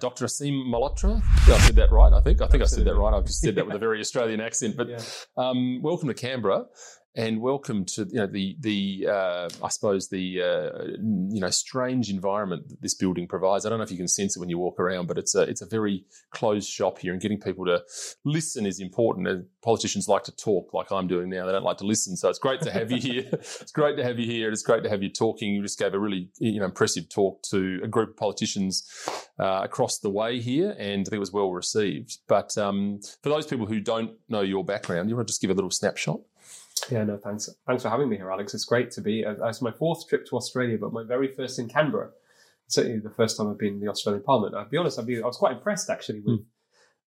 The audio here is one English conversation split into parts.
Dr. Aseem Malhotra. Yeah, I said that right, I think. I think Absolutely. I said that right. I've just said that with a very Australian accent. But yeah. um, welcome to Canberra and welcome to you know the the uh, I suppose the uh, you know strange environment that this building provides. I don't know if you can sense it when you walk around, but it's a it's a very closed shop here, and getting people to listen is important. And politicians like to talk, like I'm doing now. They don't like to listen, so it's great to have you here. it's great to have you here. It's great to have you talking. You just gave a really you know impressive talk to a group of politicians uh, across the way here, and I think it was well received. But um, for those people who don't know your background, you want to just give a little snapshot. Yeah, no, thanks. Thanks for having me here, Alex. It's great to be. Uh, it's my fourth trip to Australia, but my very first in Canberra. Certainly the first time I've been in the Australian Parliament. I'll be honest, I've been, I was quite impressed actually with mm.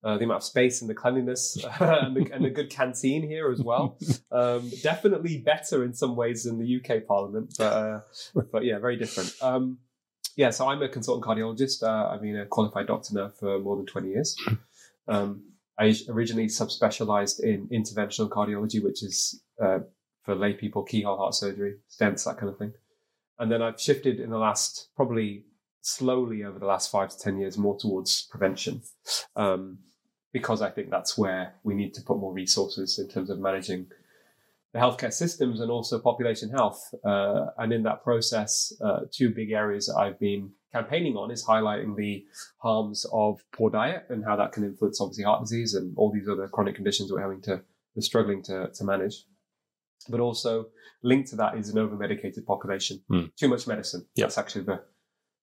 uh, the amount of space and the cleanliness and, the, and, the, good canteen here as well. Um, definitely better in some ways than the UK Parliament, but, uh, but yeah, very different. Um, yeah, so I'm a consultant cardiologist. Uh, I've been a qualified doctor now for more than 20 years. Um, I originally subspecialized in interventional cardiology, which is uh, for lay people, keyhole heart surgery, stents, that kind of thing. And then I've shifted in the last, probably slowly over the last five to 10 years, more towards prevention. Um, because I think that's where we need to put more resources in terms of managing the healthcare systems and also population health. Uh, and in that process, uh, two big areas that I've been campaigning on is highlighting the harms of poor diet and how that can influence obviously heart disease and all these other chronic conditions we're having to, we're struggling to, to manage. But also linked to that is an over medicated population, mm. too much medicine. Yep. That's actually the,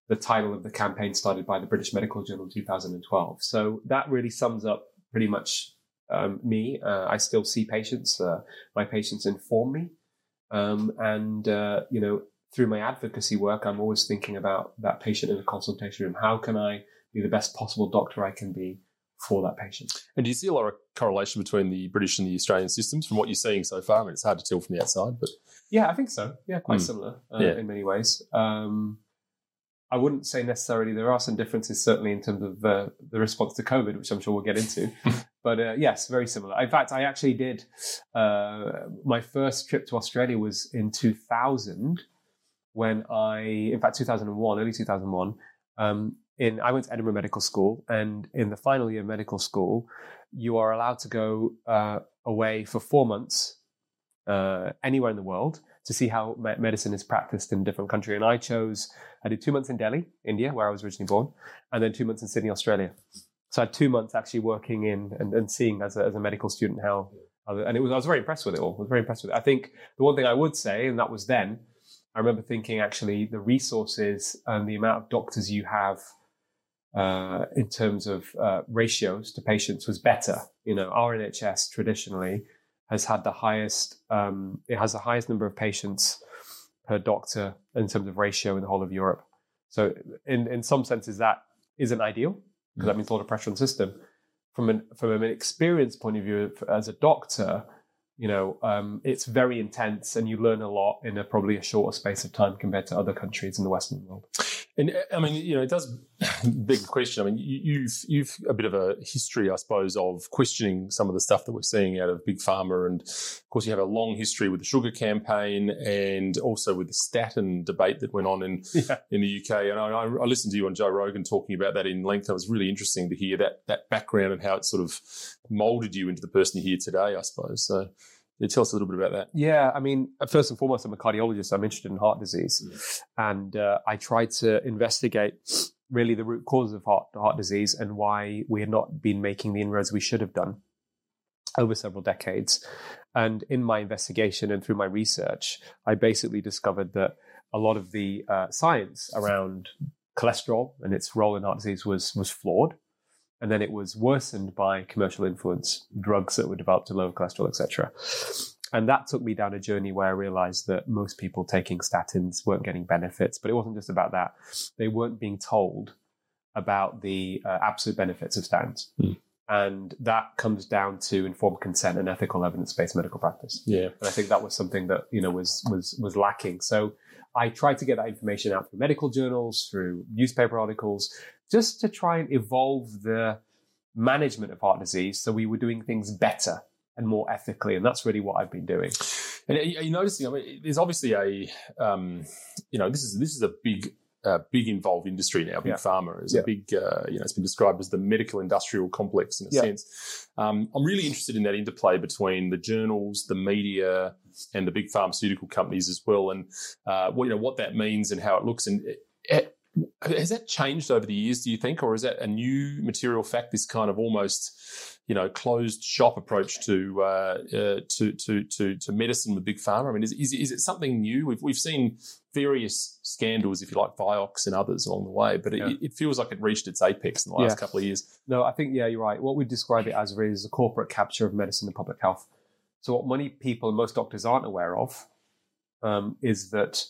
the title of the campaign started by the British Medical Journal in 2012. So that really sums up pretty much um, me. Uh, I still see patients. Uh, my patients inform me. Um, and, uh, you know, through my advocacy work, I'm always thinking about that patient in the consultation room. How can I be the best possible doctor I can be for that patient? And do you see a lot of correlation between the British and the Australian systems from what you're seeing so far? I mean, it's hard to tell from the outside, but yeah, I think so. Yeah, quite mm. similar uh, yeah. in many ways. Um, I wouldn't say necessarily there are some differences, certainly in terms of uh, the response to COVID, which I'm sure we'll get into. but uh, yes, very similar. In fact, I actually did uh, my first trip to Australia was in 2000 when I, in fact, 2001, early 2001. Um, in I went to Edinburgh Medical School, and in the final year of medical school, you are allowed to go uh, away for four months uh, anywhere in the world to see how medicine is practiced in different country. And I chose, I did two months in Delhi, India, where I was originally born, and then two months in Sydney, Australia. So I had two months actually working in and, and seeing as a, as a medical student how, and it was, I was very impressed with it all. I was very impressed with it. I think the one thing I would say, and that was then, I remember thinking actually the resources and the amount of doctors you have uh, in terms of uh, ratios to patients was better. You know, our NHS traditionally has had the highest, um, it has the highest number of patients per doctor in terms of ratio in the whole of Europe. So, in, in some senses, that isn't ideal because that mm. means a lot of pressure on the system. From an, from an experience point of view, as a doctor, you know, um, it's very intense and you learn a lot in a probably a shorter space of time compared to other countries in the Western world. And uh, I mean, you know, it does beg the question. I mean, you've you've a bit of a history, I suppose, of questioning some of the stuff that we're seeing out of big pharma, and of course, you have a long history with the sugar campaign, and also with the statin debate that went on in yeah. in the UK. And I, I, listened to you on Joe Rogan talking about that in length. It was really interesting to hear that that background and how it sort of molded you into the person you hear today. I suppose so. Yeah, tell us a little bit about that. Yeah, I mean, first and foremost, I'm a cardiologist. I'm interested in heart disease, mm. and uh, I try to investigate really the root causes of heart heart disease and why we had not been making the inroads we should have done over several decades. And in my investigation and through my research, I basically discovered that a lot of the uh, science around cholesterol and its role in heart disease was was flawed and then it was worsened by commercial influence, drugs that were developed to lower cholesterol, etc. And that took me down a journey where I realized that most people taking statins weren't getting benefits, but it wasn't just about that. They weren't being told about the uh, absolute benefits of statins. Mm. And that comes down to informed consent and ethical evidence-based medical practice. Yeah. And I think that was something that, you know, was, was, was lacking. So I tried to get that information out through medical journals, through newspaper articles, just to try and evolve the management of heart disease so we were doing things better and more ethically. And that's really what I've been doing. And are you noticing? I mean, there's obviously a, um, you know, this is this is a big uh, big involved industry now. Big Yeah. pharma is Yeah. a big, uh, you know, it's been described as the medical industrial complex in a Yeah. sense. Um, I'm really interested in that interplay between the journals, the media, and the big pharmaceutical companies as well, and uh, what you know what that means and how it looks. And uh, has that changed over the years? Do you think, or is that a new material fact? This kind of almost you know closed shop approach to uh, uh, to, to to to medicine with big pharma. I mean, is, is is it something new? We've we've seen various scandals, if you like, Vioxx and others along the way, but it, Yeah. it feels like it reached its apex in the last Yeah. couple of years. No, I think yeah, you're right. What we describe it as really is a corporate capture of medicine and public health. So what many people and most doctors aren't aware of um, is that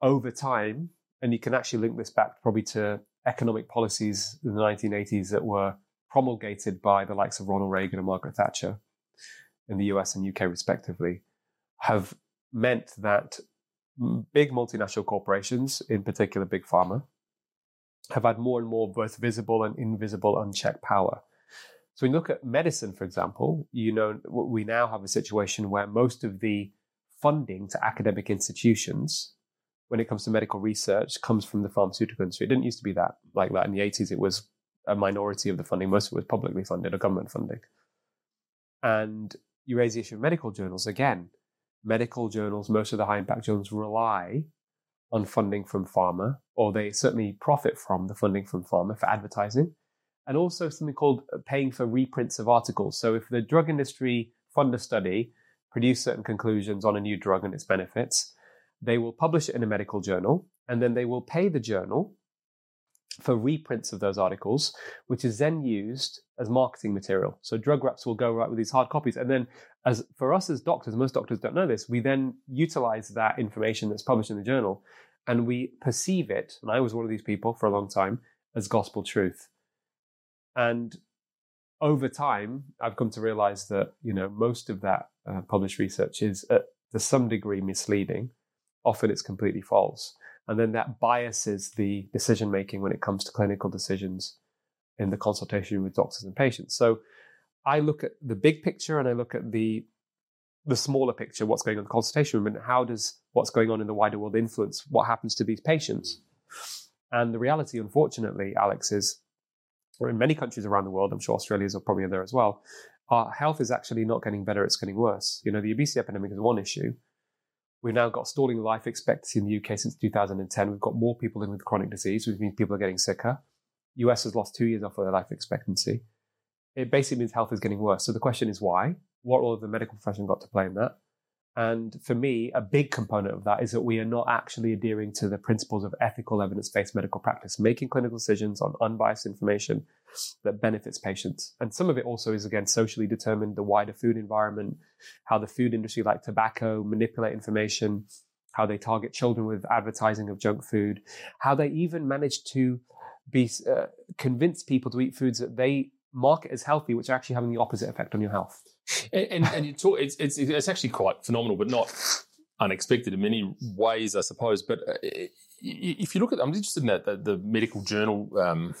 over time, and you can actually link this back probably to economic policies in the 1980s that were promulgated by the likes of Ronald Reagan and Margaret Thatcher in the US and UK respectively, have meant that big multinational corporations, in particular big pharma, have had more and more both visible and invisible unchecked power. So when you look at medicine, for example, you know we now have a situation where most of the funding to academic institutions, when it comes to medical research, comes from the pharmaceutical industry. It didn't used to be that like that in the 80s. It was a minority of the funding. Most of it was publicly funded or government funding. And you raise the issue of medical journals again. Medical journals, most of the high impact journals rely on funding from pharma, or they certainly profit from the funding from pharma for advertising, and also something called uh, paying for reprints of articles. So if the drug industry fund a study, produce certain conclusions on a new drug and its benefits, they will publish it in a medical journal, and then they will pay the journal for reprints of those articles, which is then used as marketing material. So drug reps will go right with these hard copies, and then as for us as doctors, most doctors don't know this, we then utilize that information that's published in the journal, and we perceive it. And I was one of these people for a long time as gospel truth. And over time, I've come to realize that you know most of that uh, published research is uh, to some degree misleading. Often it's completely false, and then that biases the decision making when it comes to clinical decisions in the consultation with doctors and patients. So I look at the big picture and I look at the the smaller picture, what's going on in the consultation room, and how does what's going on in the wider world influence what happens to these patients. And the reality, unfortunately, Alex, is or in many countries around the world, I'm sure Australia's are probably there as well, our health is actually not getting better, it's getting worse. You know, the obesity epidemic is one issue. We've now got stalling life expectancy in the UK since 2010. We've got more people living with chronic disease, which means people are getting sicker. US has lost two years off of their life expectancy. It basically means health is getting worse. So the question is why? What role have the medical profession got to play in that? And for me, a big component of that is that we are not actually adhering to the principles of ethical evidence based medical practice, making clinical decisions on unbiased information that benefits patients. And some of it also is, again, socially determined, the wider food environment, how the food industry, like tobacco, manipulate information, how they target children with advertising of junk food, how they even manage to be uh, convince people to eat foods that they market as healthy, which are actually having the opposite effect on your health. And, and, and you talk, it's, it's, it's actually quite phenomenal, but not unexpected in many ways, I suppose. But uh, if you look at, I'm interested in that the, the medical journal, um,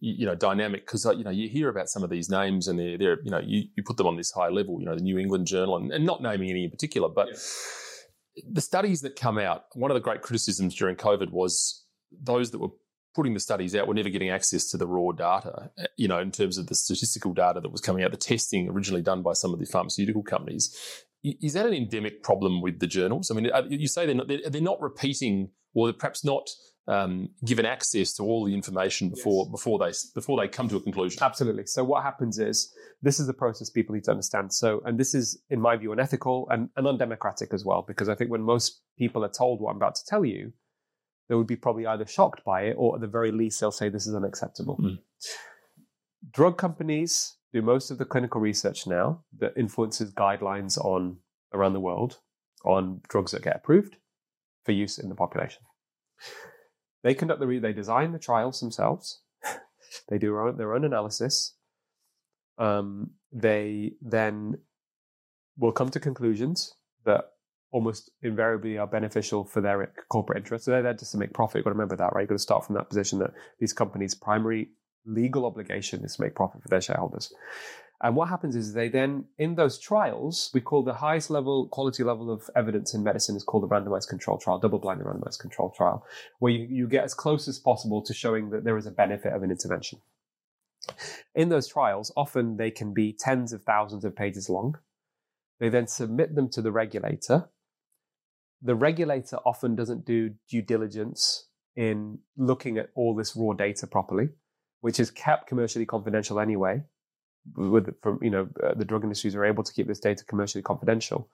you know, dynamic because you know you hear about some of these names and they're, they're you know you, you put them on this high level, you know, the New England Journal, and, and not naming any in particular, but yeah. the studies that come out. One of the great criticisms during COVID was those that were putting the studies out were never getting access to the raw data, you know, in terms of the statistical data that was coming out, the testing originally done by some of the pharmaceutical companies. Is that an endemic problem with the journals? I mean, you say they're not, they're not repeating, or they're perhaps not um, given access to all the information before yes. before they before they come to a conclusion. Absolutely. So what happens is this is the process people need to understand. So, and this is, in my view, unethical and, and undemocratic as well, because I think when most people are told what I'm about to tell you, they would be probably either shocked by it or at the very least they'll say this is unacceptable. Mm. Drug companies do most of the clinical research now that influences guidelines on around the world on drugs that get approved for use in the population. They conduct the re- they design the trials themselves. they do their own, their own analysis. Um, they then will come to conclusions that almost invariably are beneficial for their corporate interests. So they're there just to make profit. You've got to remember that, right? You've got to start from that position that these companies' primary legal obligation is to make profit for their shareholders. And what happens is they then, in those trials, we call the highest level, quality level of evidence in medicine is called the randomized control trial, double blind randomized control trial, where you, you get as close as possible to showing that there is a benefit of an intervention. In those trials, often they can be tens of thousands of pages long. They then submit them to the regulator. The regulator often doesn't do due diligence in looking at all this raw data properly, which is kept commercially confidential anyway with from you know uh, the drug industries are able to keep this data commercially confidential.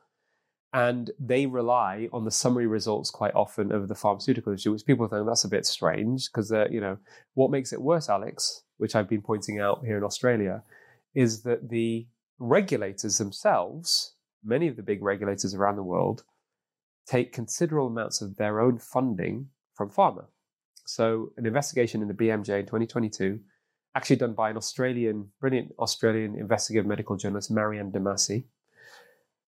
And they rely on the summary results quite often of the pharmaceutical industry which people think that's a bit strange because you know what makes it worse alex which i've been pointing out here in australia is that the regulators themselves many of the big regulators around the world take considerable amounts of their own funding from pharma so an investigation in the bmj in 2022 actually done by an Australian, brilliant Australian investigative medical journalist, Maryanne Demasi,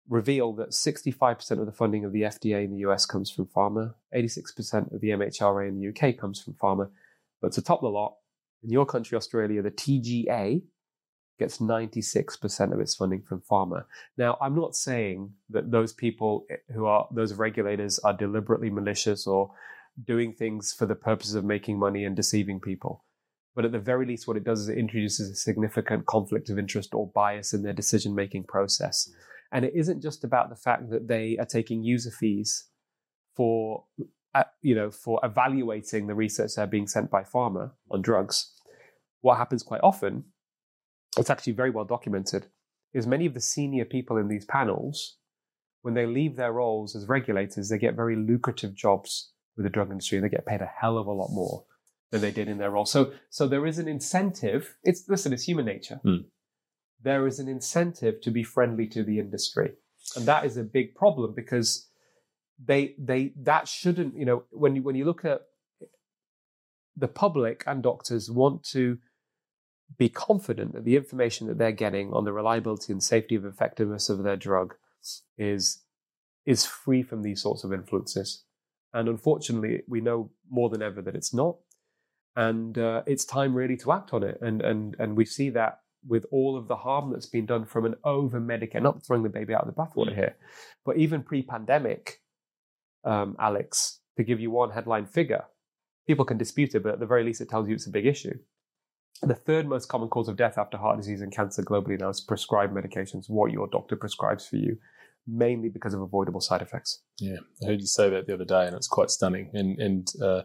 revealed that 65% of the funding of the FDA in the US comes from pharma, 86% of the MHRA in the UK comes from pharma. But to top the lot, in your country, Australia, the TGA gets 96% of its funding from pharma. Now, I'm not saying that those people who are, those regulators are deliberately malicious or doing things for the purposes of making money and deceiving people. But at the very least, what it does is it introduces a significant conflict of interest or bias in their decision making process. And it isn't just about the fact that they are taking user fees for, uh, you know, for evaluating the research that are being sent by pharma on drugs. What happens quite often, it's actually very well documented, is many of the senior people in these panels, when they leave their roles as regulators, they get very lucrative jobs with the drug industry and they get paid a hell of a lot more than they did in their role. So, so there is an incentive. It's listen, it's human nature. Mm. There is an incentive to be friendly to the industry, and that is a big problem because they they that shouldn't you know when you when you look at the public and doctors want to be confident that the information that they're getting on the reliability and safety of effectiveness of their drug is is free from these sorts of influences. And unfortunately, we know more than ever that it's not and uh, it's time really to act on it. And and and we see that with all of the harm that's been done from an over medicate, not throwing the baby out of the bathwater mm. here, but even pre-pandemic, um, Alex, to give you one headline figure, people can dispute it, but at the very least, it tells you it's a big issue. The third most common cause of death after heart disease and cancer globally now is prescribed medications, what your doctor prescribes for you, mainly because of avoidable side effects. Yeah, I heard you say that the other day, and it's quite stunning. And and uh,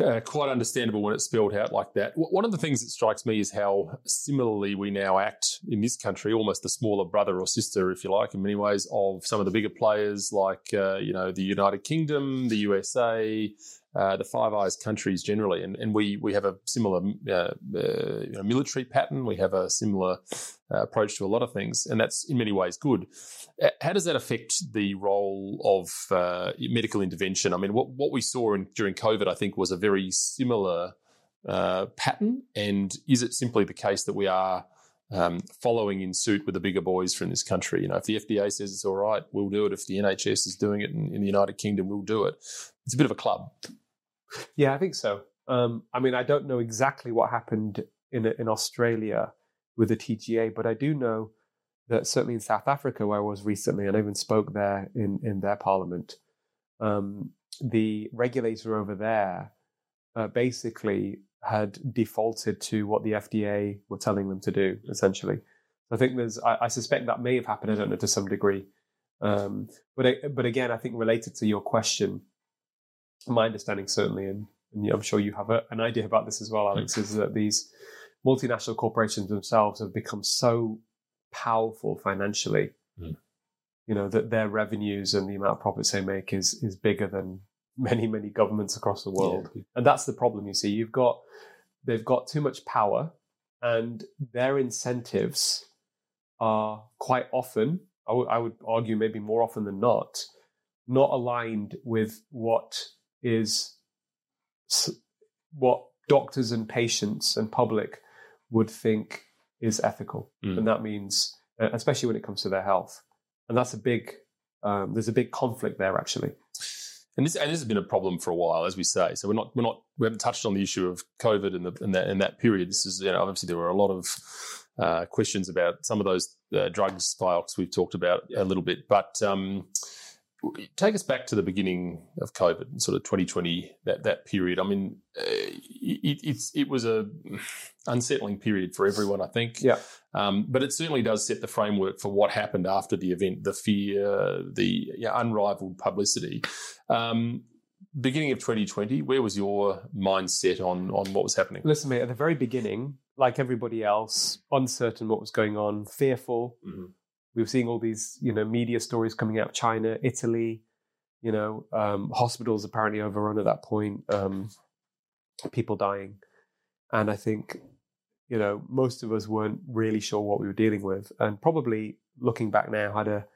uh, quite understandable when it's spelled out like that. One of the things that strikes me is how similarly we now act in this country, almost the smaller brother or sister, if you like, in many ways, of some of the bigger players like uh, you know the United Kingdom, the USA, uh, the Five Eyes countries generally, and, and we we have a similar uh, uh, you know, military pattern. We have a similar uh, approach to a lot of things, and that's in many ways good. How does that affect the role of medical intervention? I mean, what what we saw in, during COVID, I think, was a very similar pattern. And is it simply the case that we are um, following in suit with the bigger boys from this country. You know, if the FDA says it's all right, we'll do it. If the NHS is doing it in, in the United Kingdom, we'll do it. It's a bit of a club. Yeah, I think so. Um, I mean, I don't know exactly what happened in in Australia with the TGA, but I do know that certainly in South Africa, where I was recently, and I even spoke there in in their parliament, um, the regulator over there uh, basically had defaulted to what the FDA were telling them to do, essentially. I think there's, I, I suspect that may have happened. I don't know to some degree, um, but but again, I think related to your question, my understanding certainly, and, and I'm sure you have a, an idea about this as well, Alex, mm. is that these multinational corporations themselves have become so powerful financially. Mm. You know that their revenues and the amount of profits they make is is bigger than many many governments across the world, yeah. and that's the problem. You see, you've got they've got too much power, and their incentives are quite often, I, w- I would argue, maybe more often than not, not aligned with what is what doctors and patients and public would think is ethical, mm. and that means, uh, especially when it comes to their health, and that's a big. Um, there's a big conflict there, actually. And this, and this has been a problem for a while, as we say. So we're not, we're not, we haven't touched on the issue of COVID in the in that in that period. This is, you know, obviously there were a lot of uh, questions about some of those uh, drugs, Vioxx, we've talked about a little bit. But um, take us back to the beginning of COVID, sort of 2020, that, that period. I mean, uh, it, it's, it was a unsettling period for everyone, I think. Yeah. Um, but it certainly does set the framework for what happened after the event, the fear, the unrivaled publicity. Um, beginning of 2020, where was your mindset on on what was happening? Listen, mate, at the very beginning, like everybody else, uncertain what was going on, fearful. Mm-hmm. We were seeing all these, you know, media stories coming out of China, Italy, you know, um, hospitals apparently overrun at that point, um, people dying. And I think, you know, most of us weren't really sure what we were dealing with. And probably looking back now, had a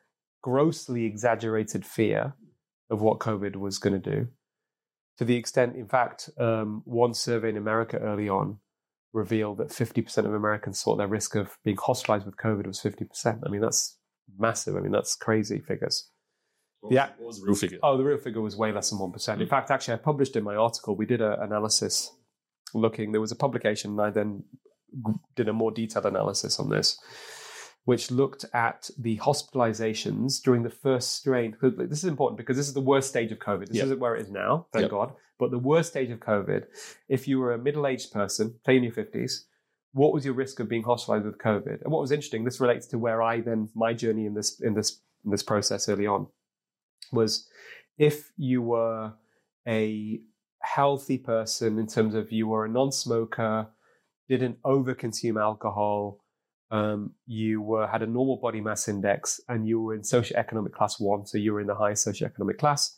grossly exaggerated fear of what COVID was going to do to the extent, in fact, um, one survey in America early on revealed that 50% of Americans thought their risk of being hospitalized with COVID was 50%. I mean, that's massive. I mean, that's crazy figures. What, yeah. what was the real figure? Oh, the real figure was way less than 1%. Mm. In fact, actually, I published in my article, we did an analysis looking, there was a publication, and I then did a more detailed analysis on this which looked at the hospitalizations during the first strain. This is important because this is the worst stage of COVID. This yep. isn't where it is now, thank yep. God. But the worst stage of COVID, if you were a middle aged person, say in your 50s, what was your risk of being hospitalized with COVID? And what was interesting, this relates to where I then, my journey in this, in this, in this process early on, was if you were a healthy person in terms of you were a non smoker, didn't overconsume alcohol, um, you were, had a normal body mass index and you were in socioeconomic class one, so you were in the highest socioeconomic class,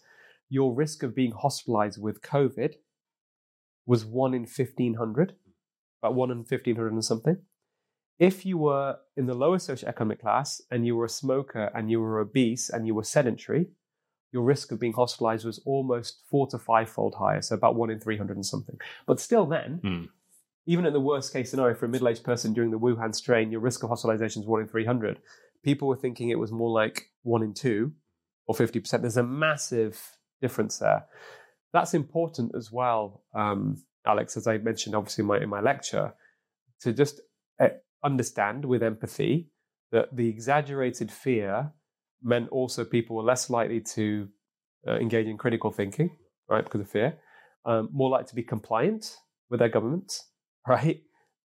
your risk of being hospitalized with COVID was one in 1500, about one in 1500 and something. If you were in the lower socioeconomic class and you were a smoker and you were obese and you were sedentary, your risk of being hospitalized was almost four to five fold higher, so about one in 300 and something. But still, then, mm even in the worst case scenario for a middle aged person during the Wuhan strain, your risk of hospitalization is one in 300. People were thinking it was more like one in two or 50%. There's a massive difference there. That's important as well, um, Alex, as I mentioned obviously in my, in my lecture, to just uh, understand with empathy that the exaggerated fear meant also people were less likely to uh, engage in critical thinking, right, because of fear, um, more likely to be compliant with their governments right?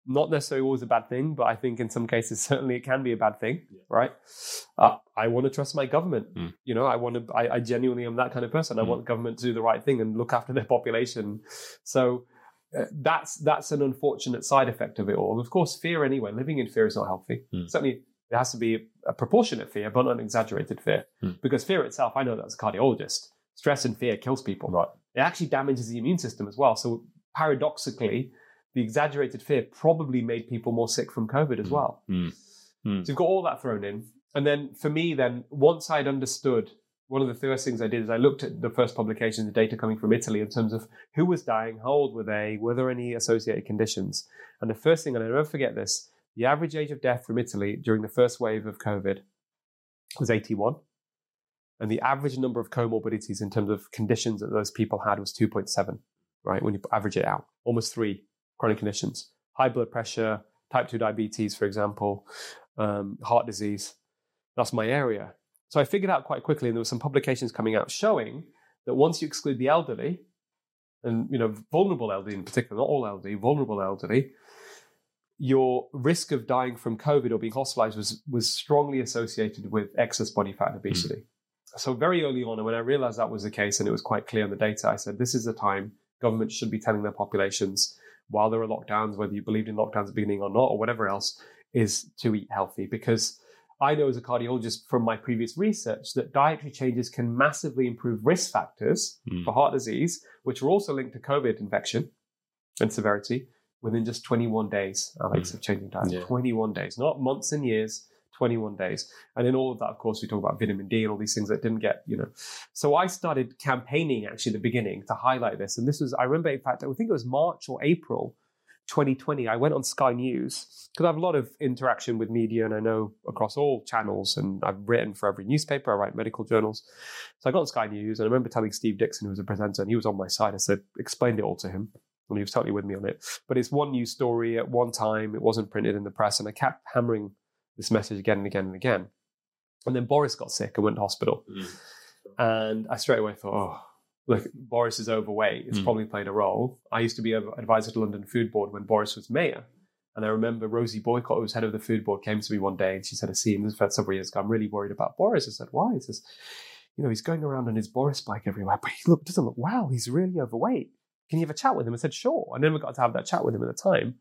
Not necessarily always a bad thing, but I think in some cases certainly it can be a bad thing, yeah. right? Uh, I want to trust my government. Mm. You know, I want to. I, I, genuinely am that kind of person. I mm. want government to do the right thing and look after their population. So uh, that's that's an unfortunate side effect of it all. Of course, fear anyway. Living in fear is not healthy. Mm. Certainly, there has to be a proportionate fear, but not an exaggerated fear. Mm. Because fear itself, I know that as a cardiologist, stress and fear kills people. Right. It actually damages the immune system as well. So paradoxically, the exaggerated fear probably made people more sick from COVID as mm. well. Mm. Mm. So you've got all that thrown in. And then for me, then once I'd understood, one of the first things I did is I looked at the first publications, the data coming from Italy in terms of who was dying, how old were they, were there any associated conditions. And the first thing, and I'll never forget this, the average age of death from Italy during the first wave of COVID was 81. And the average number of comorbidities in terms of conditions that those people had was 2.7, right? When you average it out, almost three chronic conditions, high blood pressure, type 2 diabetes, for example, um, heart disease. That's my area. So I figured out quite quickly, and there were some publications coming out showing that once you exclude the elderly, and you know vulnerable elderly in particular, not all elderly, vulnerable elderly, your risk of dying from COVID or being hospitalized was was strongly associated with excess body fat and obesity. Mm. So very early on, and when I realized that was the case, and it was quite clear in the data, I said this is the time governments should be telling their populations while there are lockdowns, whether you believed in lockdowns at the beginning or not, or whatever else, is to eat healthy. Because I know as a cardiologist from my previous research that dietary changes can massively improve risk factors mm. for heart disease, which are also linked to COVID infection and severity within just 21 days, Alex, mm. of changing diet. Yeah. 21 days, not months and years, 21 days. And in all of that, of course, we talk about vitamin D and all these things that didn't get, you know. So I started campaigning actually at the beginning to highlight this. And this was, I remember, in fact, I think it was March or April 2020. I went on Sky News because I have a lot of interaction with media and I know across all channels and I've written for every newspaper, I write medical journals. So I got on Sky News and I remember telling Steve Dixon, who was a presenter, and he was on my side. I said, explained it all to him. and he was totally with me on it. But it's one news story at one time. It wasn't printed in the press, and I kept hammering this message again and again and again. And then Boris got sick and went to hospital, mm. and I straight away thought, oh. Look, Boris is overweight. It's mm. probably played a role. I used to be an advisor to London Food Board when Boris was mayor. And I remember Rosie Boycott, who was head of the food board, came to me one day and she said, I see him, this was several years ago, I'm really worried about Boris. I said, why? He says, you know, he's going around on his Boris bike everywhere, but he look, doesn't look well. He's really overweight can you have a chat with him? I said, sure. I never got to have that chat with him at the time.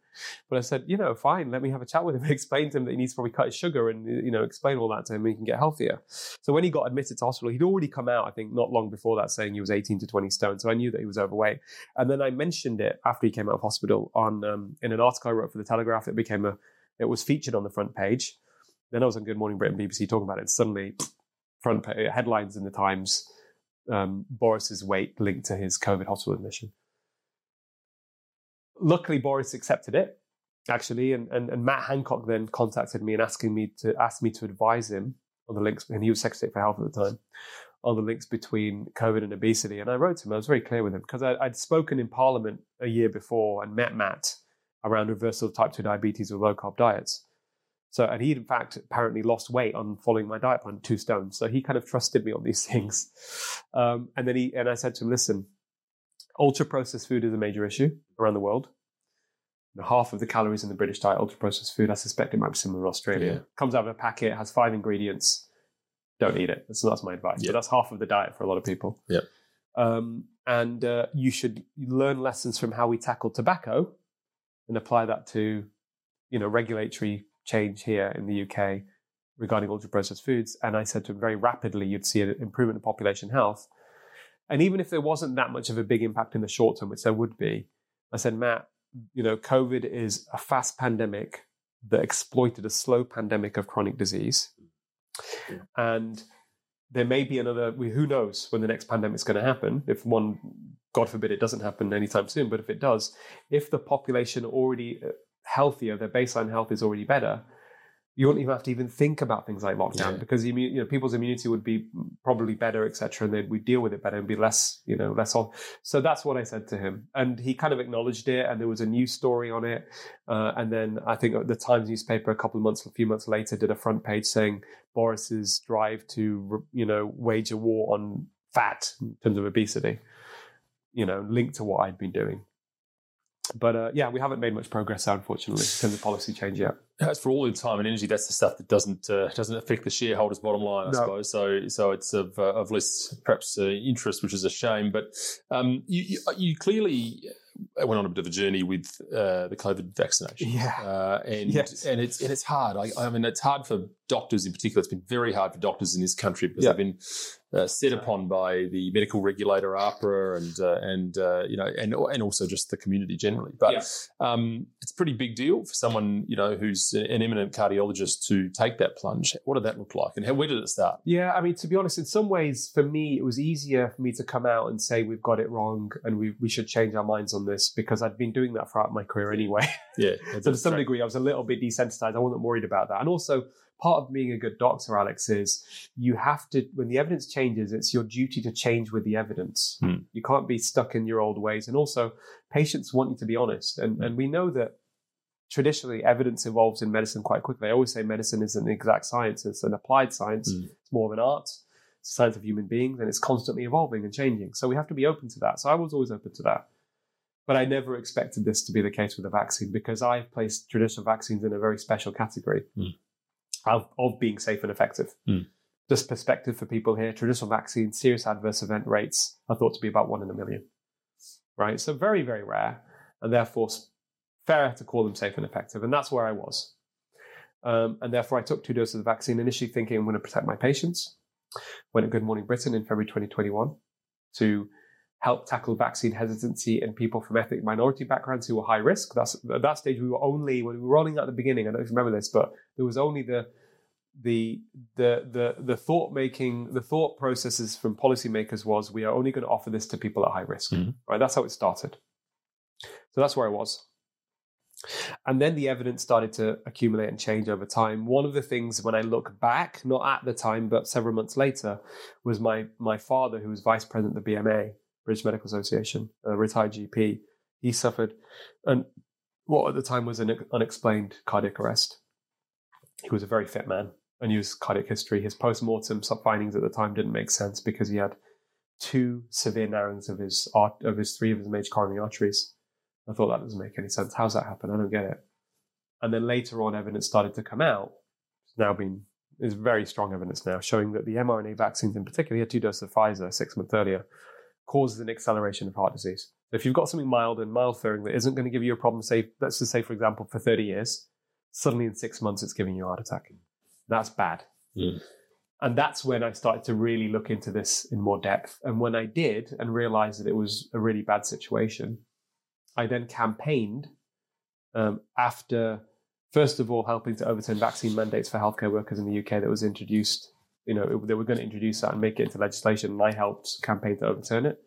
But I said, you know, fine, let me have a chat with him explain to him that he needs to probably cut his sugar and, you know, explain all that to him and he can get healthier. So when he got admitted to hospital, he'd already come out, I think, not long before that saying he was 18 to 20 stone. So I knew that he was overweight. And then I mentioned it after he came out of hospital on um, in an article I wrote for the Telegraph. It became a, it was featured on the front page. Then I was on Good Morning Britain, BBC talking about it. And suddenly, front page, headlines in the Times, um, Boris's weight linked to his COVID hospital admission luckily Boris accepted it actually, and, and, and Matt Hancock then contacted me and asking me to ask me to advise him on the links, and he was Secretary for Health at the time, on the links between COVID and obesity. And I wrote to him, I was very clear with him because I'd spoken in Parliament a year before and met Matt around reversal of type 2 diabetes with low carb diets. So, and he in fact apparently lost weight on following my diet plan, two stones. So he kind of trusted me on these things. Um, and then he, and I said to him, listen, ultra processed food is a major issue around the world. Half of the calories in the British diet, ultra processed food, I suspect it might be similar in Australia. Yeah. Comes out of a packet, has five ingredients. Don't eat it. That's, that's my advice. Yeah. But that's half of the diet for a lot of people. Yeah. Um, and uh, you should learn lessons from how we tackle tobacco and apply that to, you know, regulatory change here in the UK regarding ultra processed foods. And I said to him very rapidly, you'd see an improvement in population health and even if there wasn't that much of a big impact in the short term, which there would be, I said, Matt, you know, COVID is a fast pandemic that exploited a slow pandemic of chronic disease. Yeah. And there may be another, who knows when the next pandemic is going to happen. If one, God forbid, it doesn't happen anytime soon, but if it does, if the population already uh, healthier, their baseline health is already better, you wouldn't even have to even think about things like lockdown yeah. because you know people's immunity would be probably better, etc., and then we deal with it better and be less, you know, less on. So that's what I said to him, and he kind of acknowledged it. And there was a news story on it, uh, and then I think the Times newspaper a couple of months, a few months later, did a front page saying Boris's drive to, you know, wage a war on fat in terms of obesity, you know, linked to what I'd been doing. But uh, yeah, we haven't made much progress, unfortunately, in terms of policy change yet. As for all in time and energy, that's the stuff that doesn't uh, doesn't affect the shareholders' bottom line, I no. suppose. So so it's of uh, of less perhaps uh, interest, which is a shame. But um, you, you, you clearly went on a bit of a journey with uh, the COVID vaccination. Yeah, uh, and yes. and it's and it's hard. I, I, mean, it's hard for doctors in particular. It's been very hard for doctors in this country because yeah. they've been uh, set upon by the medical regulator AHPRA and uh, and uh, you know and and also just the community generally. But yeah. um, it's a pretty big deal for someone you know who's an eminent cardiologist to take that plunge. What did that look like, and how, where did it start? Yeah, I mean, to be honest, in some ways, for me, it was easier for me to come out and say we've got it wrong and we we should change our minds on this because I'd been doing that throughout my career anyway. Yeah, so to some degree, I was a little bit desensitized. I wasn't worried about that, and also part of being a good doctor, Alex, is you have to, when the evidence changes, it's your duty to change with the evidence. Hmm. You can't be stuck in your old ways. And also, patients want you to be honest. And, and we know that traditionally evidence evolves in medicine quite quickly. I always say medicine isn't an exact science, it's an applied science. Hmm. It's more of an art, it's a science of human beings, and it's constantly evolving and changing. So we have to be open to that. So I was always open to that. But I never expected this to be the case with a vaccine because I've placed traditional vaccines in a very special category. Hmm of, of being safe and effective. Mm. Just perspective for people here, traditional vaccines, serious adverse event rates are thought to be about one in a million, right? So very, very rare, and therefore fair to call them safe and effective. And that's where I was. Um, and therefore, I took two doses of the vaccine, initially thinking I'm going to protect my patients. Went to Good Morning Britain in February 2021 to help tackle vaccine hesitancy in people from ethnic minority backgrounds who were high risk. That's at that stage we were only when we were rolling out at the beginning. I don't know if you remember this, but there was only the the the the the thought making the thought processes from policymakers was we are only going to offer this to people at high risk. Mm-hmm. Right, that's how it started. So that's where I was. And then the evidence started to accumulate and change over time. One of the things when I look back, not at the time, but several months later, was my my father, who was vice president of the BMA, British Medical Association, a retired GP, He suffered, and what at the time was an unexplained cardiac arrest. He was a very fit man, and he was cardiac history. His post-mortem findings at the time didn't make sense because he had two severe narrowings of his of his three of his major coronary arteries. I thought that doesn't make any sense. How's that happen? I don't get it. And then later on, evidence started to come out. It's now been is very strong evidence now showing that the mRNA vaccines, in particular, he had two doses of Pfizer six months earlier, causes an acceleration of heart disease. So if you've got something mild and mild furring that isn't going to give you a problem, say let's just say for example for 30 years, suddenly in six months it's giving you a heart attack. That's bad. Mm. And that's when I started to really look into this in more depth. And when I did and realized that it was a really bad situation, I then campaigned um, after, first of all, helping to overturn vaccine mandates for healthcare workers in the UK that was introduced. You know, it, they were going to introduce that and make it into legislation, and I helped campaign to overturn it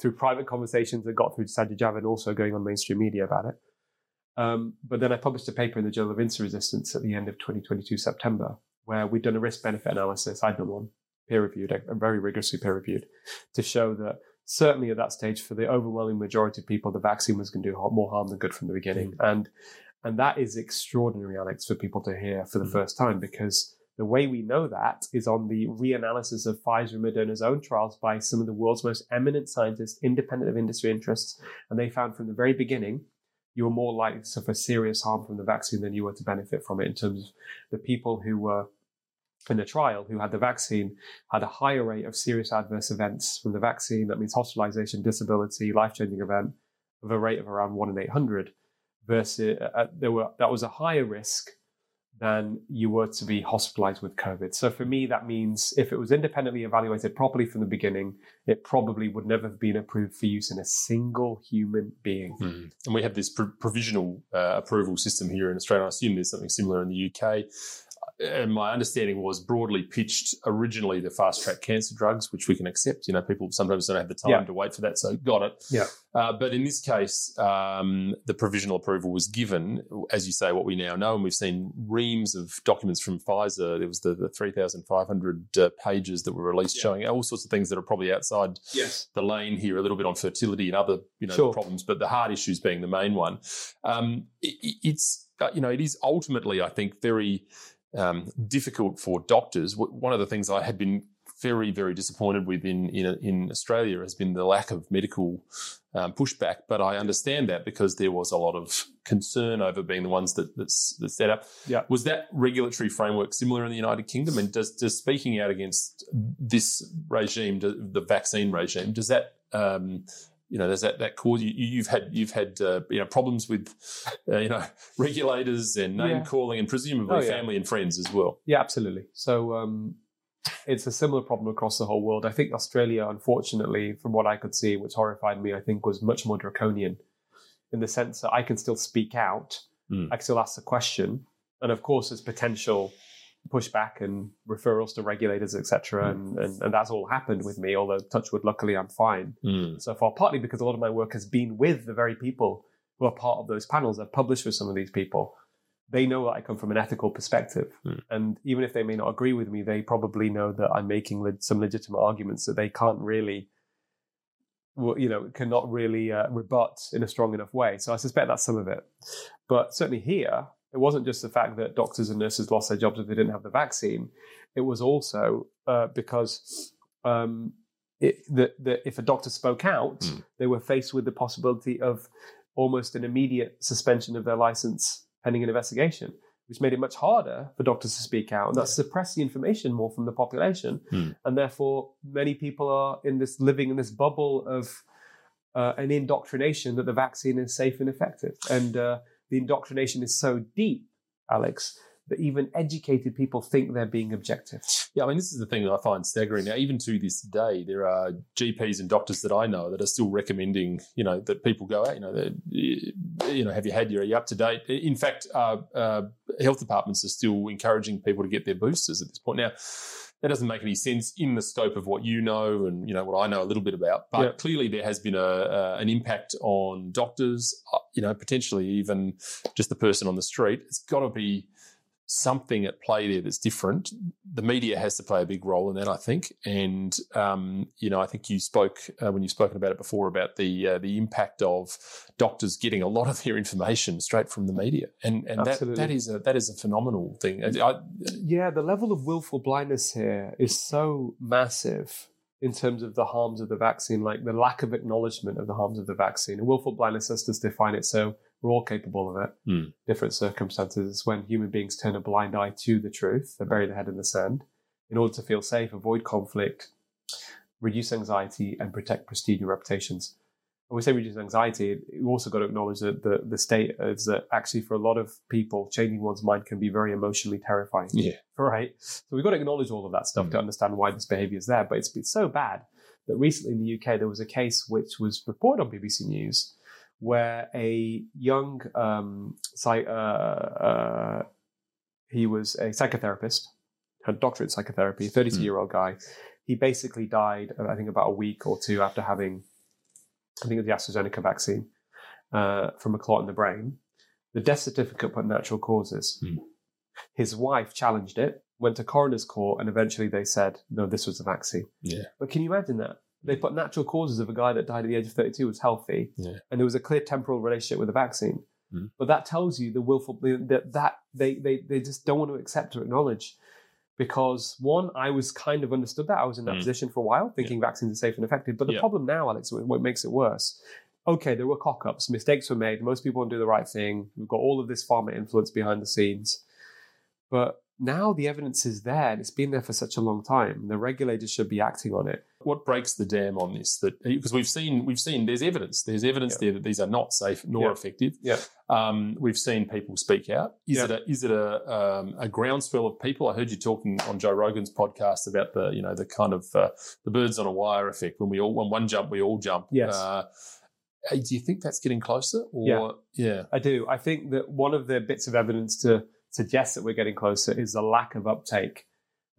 through private conversations that got through to Sajid Javid, also going on mainstream media about it. Um, but then I published a paper in the Journal of Insulin Resistance at the end of 2022 September, where we'd done a risk benefit analysis. I'd done one, peer reviewed, very rigorously peer reviewed, to show that certainly at that stage, for the overwhelming majority of people, the vaccine was going to do more harm than good from the beginning. Mm. And and that is extraordinary, Alex, for people to hear for the mm. first time because the way we know that is on the reanalysis of Pfizer and Moderna's own trials by some of the world's most eminent scientists, independent of industry interests. And they found from the very beginning you were more likely to suffer serious harm from the vaccine than you were to benefit from it in terms of the people who were in the trial who had the vaccine had a higher rate of serious adverse events from the vaccine. That means hospitalization, disability, life changing event of a rate of around one in 800 versus uh, uh, there were, that was a higher risk than you were to be hospitalized with COVID. So for me, that means if it was independently evaluated properly from the beginning, it probably would never have been approved for use in a single human being. Mm. And we have this pr- provisional uh, approval system here in Australia. I assume there's something similar in the UK and my understanding was broadly pitched originally the fast track cancer drugs, which we can accept. You know, people sometimes don't have the time yeah. to wait for that, so got it. Yeah. Uh, but in this case, um, the provisional approval was given, as you say, what we now know, and we've seen reams of documents from Pfizer. There was the, the 3,500 uh, pages that were released yeah. showing all sorts of things that are probably outside yes. the lane here, a little bit on fertility and other you know sure. problems, but the heart issues being the main one. Um, it, it's uh, you know it is ultimately, I think, very um, difficult for doctors. One of the things I had been very, very disappointed with in in, in Australia has been the lack of medical um, pushback. But I understand that because there was a lot of concern over being the ones that that's, that set up. Yeah. Was that regulatory framework similar in the United Kingdom? And does, does speaking out against this regime, the vaccine regime, does that um, you know, there's that that cause you, have had you've had uh, you know problems with uh, you know regulators and name yeah. calling and presumably oh, yeah. family and friends as well. Yeah, absolutely. So um, it's a similar problem across the whole world. I think Australia, unfortunately, from what I could see, which horrified me, I think was much more draconian in the sense that I can still speak out, mm. I can still ask the question, and of course, there's potential pushback and referrals to regulators, etc. Mm. And, and, and that's all happened with me. Although touchwood, luckily, I'm fine mm. so far. Partly because a lot of my work has been with the very people who are part of those panels. I've published with some of these people. They know that I come from an ethical perspective, mm. and even if they may not agree with me, they probably know that I'm making le- some legitimate arguments that they can't really you know, cannot really uh, rebut in a strong enough way. So I suspect that's some of it. But certainly here, it wasn't just the fact that doctors and nurses lost their jobs if they didn't have the vaccine. It was also uh, because um, it, that, that if a doctor spoke out, mm. they were faced with the possibility of almost an immediate suspension of their license pending an investigation, which made it much harder for doctors to speak out. And that suppressed the information more from the population. Mm. And therefore, many people are in this living in this bubble of uh, an indoctrination that the vaccine is safe and effective. And uh, the indoctrination is so deep, Alex, that even educated people think they're being objective. Yeah, I mean, this is the thing that I find staggering. Now, even to this day, there are GPs and doctors that I know that are still recommending, you know, that people go out. You know, you know, have you had your? Are you up to date? In fact, uh, uh, health departments are still encouraging people to get their boosters at this point. Now, that doesn't make any sense in the scope of what you know and you know what I know a little bit about. But clearly, there has been a, a, an impact on doctors. Uh, you know, potentially even just the person on the street. It's got to be something at play there that's different. The media has to play a big role in that, I think. And um, you know, I think you spoke uh, when you've spoken about it before about the uh, the impact of doctors getting a lot of their information straight from the media, and and that, that is a that is a phenomenal thing. I, yeah, the level of willful blindness here is so massive in terms of the harms of the vaccine, like the lack of acknowledgement of the harms of the vaccine. And willful blindness, let's just define it so we're all capable of it. Mm. Different circumstances. It's when human beings turn a blind eye to the truth, they bury their head in the sand in order to feel safe, avoid conflict, reduce anxiety, and protect prestige and reputations. When we say reduce anxiety, you also got to acknowledge that the, the state is that actually for a lot of people, changing one's mind can be very emotionally terrifying. Yeah. Right. So we've got to acknowledge all of that stuff mm. to understand why this behavior is there. But it's been so bad that recently in the UK, there was a case which was reported on BBC News where a young um, psych, uh, uh, he was a psychotherapist, had a doctorate in psychotherapy, 32 hmm. year old guy. He basically died, I think, about a week or two after having, I think, the AstraZeneca vaccine uh, from a clot in the brain. The death certificate put natural causes. Hmm. His wife challenged it, went to coroner's court, and eventually they said, no, this was a vaccine. Yeah. But can you imagine that? They put natural causes of a guy that died at the age of 32 was healthy, yeah. and there was a clear temporal relationship with the vaccine. Mm. But that tells you the willful that that they, they they just don't want to accept or acknowledge. Because one, I was kind of understood that I was in that mm. position for a while, thinking yeah. vaccines are safe and effective. But the yeah. problem now, Alex, what makes it worse? Okay, there were cock ups, mistakes were made. Most people don't do the right thing. We've got all of this pharma influence behind the scenes, but now the evidence is there and it's been there for such a long time. The regulators should be acting on it. What breaks the dam on this? That because we've seen we've seen there's evidence there's evidence there that these are not safe nor effective. Yeah. Um, we've seen people speak out. Is it a is it a um, a groundswell of people? I heard you talking on Joe Rogan's podcast about the you know the kind of uh, the birds on a wire effect. When we all when one jump we all jump. Yes. Uh, do you think that's getting closer? Or, yeah. yeah, I do. I think that one of the bits of evidence to suggest that we're getting closer is the lack of uptake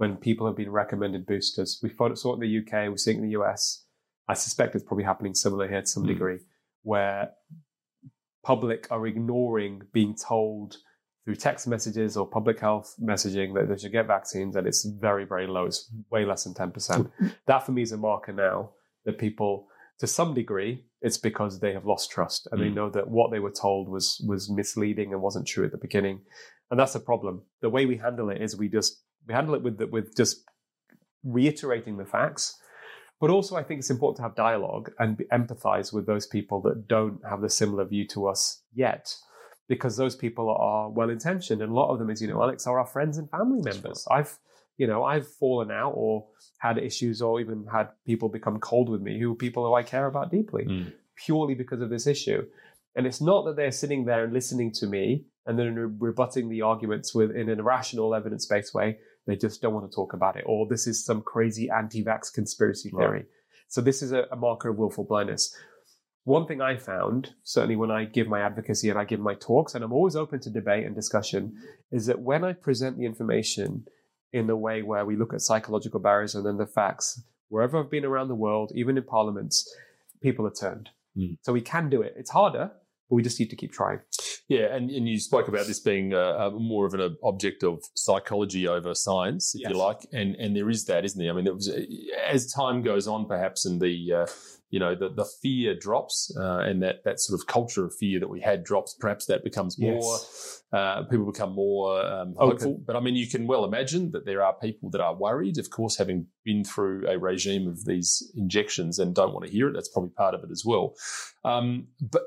when people have been recommended boosters. We saw it in the UK, we're seeing it in the US. I suspect it's probably happening similar here to some mm. degree, where public are ignoring being told through text messages or public health messaging that they should get vaccines, and it's very, very low. It's way less than 10%. that for me is a marker now that people, to some degree, it's because they have lost trust and mm. they know that what they were told was was misleading and wasn't true at the beginning and that's a problem. The way we handle it is we just we handle it with the, with just reiterating the facts, but also I think it's important to have dialogue and empathize with those people that don't have the similar view to us yet, because those people are well intentioned, and a lot of them, as you know, Alex, are our friends and family members. I've you know I've fallen out or had issues or even had people become cold with me who people who I care about deeply mm. purely because of this issue. And it's not that they're sitting there and listening to me and then rebutting the arguments with in a rational, evidence-based way. They just don't want to talk about it, or this is some crazy anti-vax conspiracy theory. Right. So this is a, a marker of willful blindness. One thing I found, certainly when I give my advocacy and I give my talks, and I'm always open to debate and discussion, is that when I present the information in the way where we look at psychological barriers and then the facts, wherever I've been around the world, even in parliaments, people are turned. Mm. So we can do it. It's harder, but we just need to keep trying. Yeah, and, and you spoke about this being a, a more of an uh, object of psychology over science, if yes. you like, and and there is that, isn't there? I mean, was, as time goes on, perhaps, and the uh, you know the, the fear drops uh, and that that sort of culture of fear that we had drops perhaps that becomes more yes. uh, people become more um, hopeful okay. but i mean you can well imagine that there are people that are worried of course having been through a regime of these injections and don't want to hear it that's probably part of it as well um, but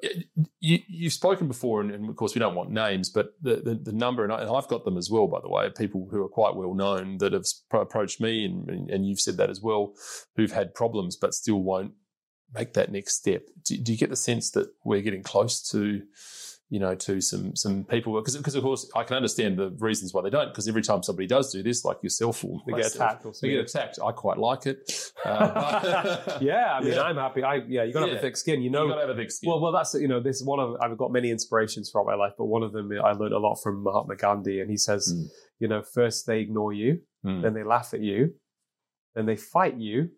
you, have spoken before and, and, of course we don't want names but the, the, the number and, I, have got them as well by the way people who are quite well known that have approached me and, and you've said that as well who've had problems but still won't make that next step. Do, do, you get the sense that we're getting close to, you know, to some some people? Because because of course I can understand the reasons why they don't. Because every time somebody does do this, like yourself, or they get attacked. they get attacked. I quite like it. Uh, yeah, I mean, yeah. I'm happy. I yeah, you got to yeah. have a thick skin. You know, you got to have a thick skin. Well, well, that's you know, this one of I've got many inspirations throughout my life, but one of them I learned a lot from Mahatma Gandhi, and he says, mm. you know, first they ignore you, mm. then they laugh at you, then they fight you,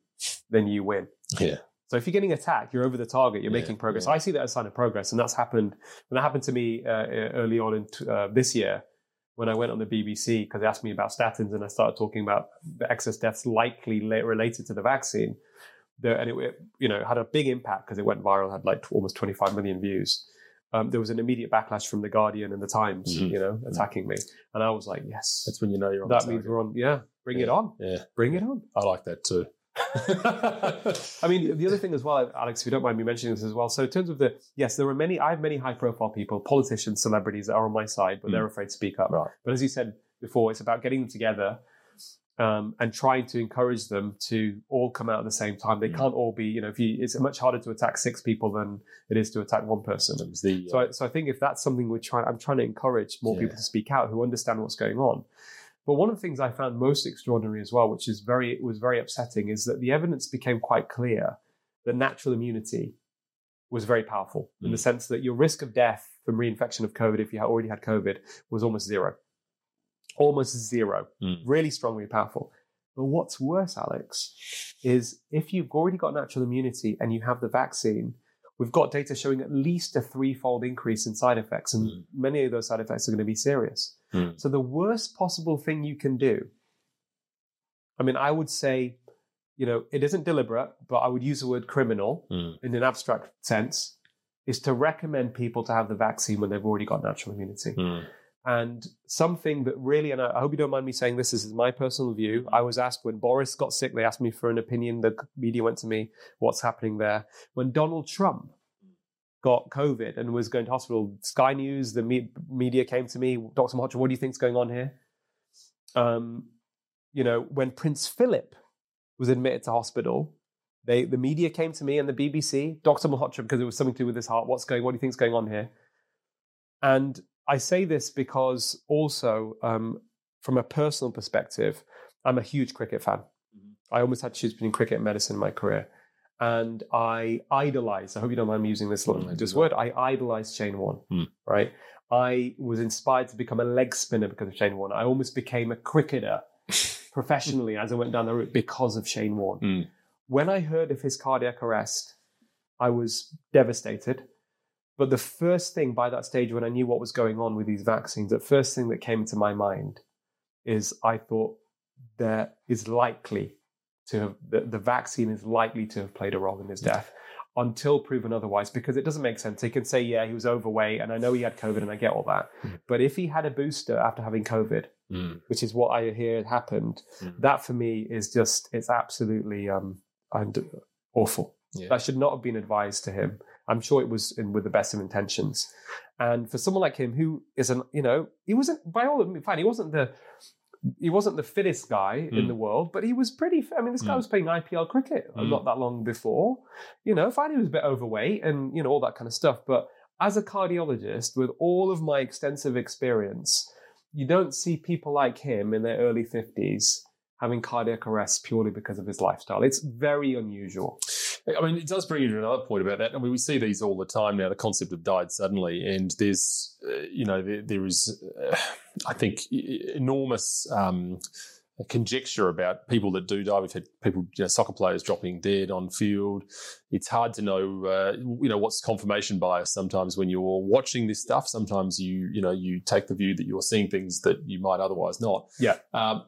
then you win. Yeah. So if you're getting attacked, you're over the target, you're yeah, making progress. Yeah. I see that as a sign of progress, and that's happened when that happened to me uh, early on in uh, this year. when I went on the BBC because they asked me about statins and I started talking about the excess deaths likely related to the vaccine. The, and it, you know, had a big impact because it went viral, had like almost 25 million views. Um, there was an immediate backlash from the Guardian and the Times, mm-hmm. you know, mm-hmm. attacking mm-hmm. me, and I was like, "Yes, that's when you know you're on." That means we're on. Yeah, bring yeah. it on. Yeah, bring it on. I like that too. I mean, the other thing as well, Alex, if you don't mind me mentioning this as well. So, in terms of the yes, there are many. I have many high-profile people, politicians, celebrities that are on my side, but mm. they're afraid to speak up. Right. But as you said before, it's about getting them together um, and trying to encourage them to all come out at the same time. They mm. can't all be, you know, if you, it's much harder to attack six people than it is to attack one person. The, uh, so, I, so I think if that's something we're trying, I'm trying to encourage more yeah. people to speak out who understand what's going on. But one of the things I found most extraordinary as well, which is very was very upsetting, is that the evidence became quite clear that natural immunity was very powerful mm. in the mm. sense that your risk of death from reinfection of COVID, if you already had COVID, was almost zero. Almost zero. Mm. Really strongly powerful. But what's worse, Alex, is if you've already got natural immunity and you have the vaccine, we've got data showing at least a threefold increase in side effects, and mm. many of those side effects are going to be serious. Mm. So the worst possible thing you can do, I mean, I would say, you know, it isn't deliberate, but I would use the word criminal mm. in an abstract sense, is to recommend people to have the vaccine when they've already got natural immunity. And something that really, and I hope you don't mind me saying this, this is my personal view. I was asked when Boris got sick, they asked me for an opinion. The media went to me, what's happening there? When Donald Trump got COVID and was going to hospital. Sky News, the me- media came to me, Dr. Malhotra, what do you think's going on here? Um, you know, when Prince Philip was admitted to hospital, they the media came to me and the BBC, Dr. Malhotra, because it was something to do with his heart. What's going? What do you think think's going on here? And I say this because also, um, from a personal perspective, I'm a huge cricket fan. Mm-hmm. I almost had to choose between cricket and medicine in my career and I idolize, I hope you don't mind me using this, this word. I idolize Shane Warne, mm. right? I was inspired to become a leg spinner because of Shane Warne. I almost became a cricketer professionally as I went down the route because of Shane Warne. Mm. When I heard of his cardiac arrest, I was devastated. But the first thing by that stage, when I knew what was going on with these vaccines, the first thing that came to my mind is I thought there is likely to have the, the vaccine is likely to have played a role in his death until proven otherwise because it doesn't make sense. He can say, yeah, he was overweight and I know he had COVID and I get all that. Mm. But if he had a booster after having COVID, mm. which is what I hear happened, mm. that for me is just, it's absolutely um, awful. Yeah. That should not have been advised to him. I'm sure it was in, with the best of intentions. And for someone like him, who is an, you know, he wasn't, by all fine, he wasn't the he wasn't the fittest guy mm. in hmm. the world, but he was pretty. I mean, this guy mm. was playing IPL cricket mm. not that long before. You know, fine, he was a bit overweight and you know all that kind of stuff. But as a cardiologist, with all of my extensive experience, you don't see people like him in their early fifties having cardiac arrest purely because of his lifestyle. It's very unusual. I mean, it does bring you to another point about that. I mean, we see these all the time now. The concept of died suddenly, and there's, uh, you know, there, there is, uh, I think, enormous. Um, conjecture about people that do die. We've had people, you know, soccer players dropping dead on field. It's hard to know, uh, you know, what's confirmation bias. Sometimes when you're watching this stuff, sometimes you, you know, you take the view that you're seeing things that you might otherwise not. Yeah. Um,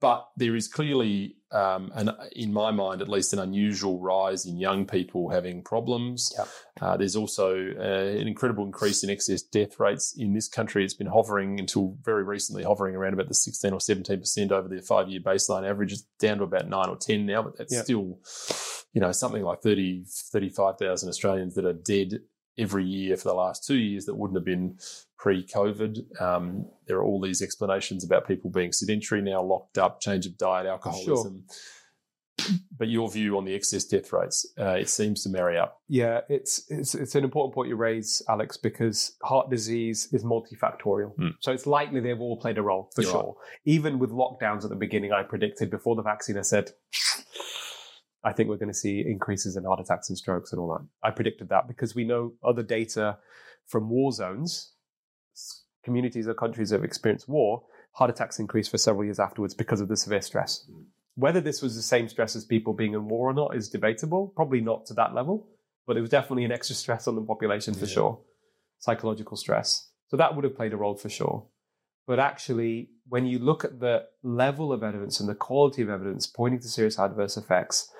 but there is clearly um, and in my mind, at least, an unusual rise in young people having problems. Yep. Uh, there's also uh, an incredible increase in excess death rates in this country. It's been hovering until very recently, hovering around about the 16 or 17 percent over the five year baseline average. It's down to about nine or 10 now, but that's yep. still, you know, something like 30, 35,000 Australians that are dead every year for the last two years that wouldn't have been pre-COVID. Um, there are all these explanations about people being sedentary now, locked up, change of diet, alcoholism. Sure. But your view on the excess death rates, uh, it seems to marry up. Yeah, it's, it's it's an important point you raise, Alex, because heart disease is multifactorial. Mm. So it's likely they've all played a role for You're sure. Right. Even with lockdowns at the beginning, I predicted before the vaccine, I said, I think we're going to see increases in heart attacks and strokes and all that. I predicted that because we know other data from war zones, communities or countries that have experienced war, heart attacks increase for several years afterwards because of the severe stress. Whether this was the same stress as people being in war or not is debatable. Probably not to that level, but it was definitely an extra stress on the population for yeah. sure. Psychological stress. So that would have played a role for sure. But actually, when you look at the level of evidence and the quality of evidence pointing to serious adverse effects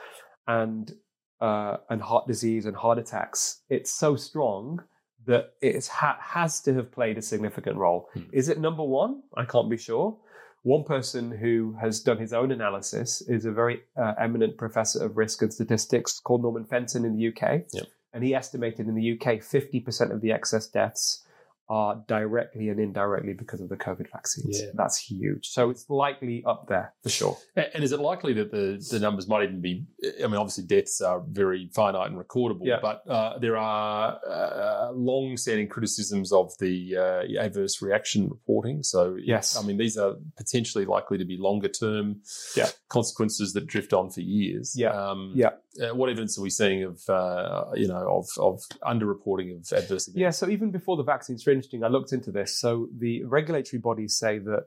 and uh, and heart disease and heart attacks, it's so strong that it ha- has to have played a significant role. Hmm. Is it number one? I can't be sure. One person who has done his own analysis is a very uh, eminent professor of risk and statistics called Norman Fenton in the UK. Yep. And he estimated in the UK 50% of the excess deaths are directly and indirectly because of the COVID vaccines. Yeah. That's huge. So it's likely up there for sure. And is it likely that the, the numbers might even be? I mean, obviously, deaths are very finite and recordable, Yeah. but uh, there are uh, long-standing criticisms of the uh, adverse reaction reporting. So, Yes. I mean, these are potentially likely to be longer-term Yeah. consequences that drift on for years. Yeah. Um, Yeah. Uh, what evidence are we seeing of uh, you know of of underreporting of adverse events? Yeah, so even before the vaccines, very interesting. I looked into this. So the regulatory bodies say that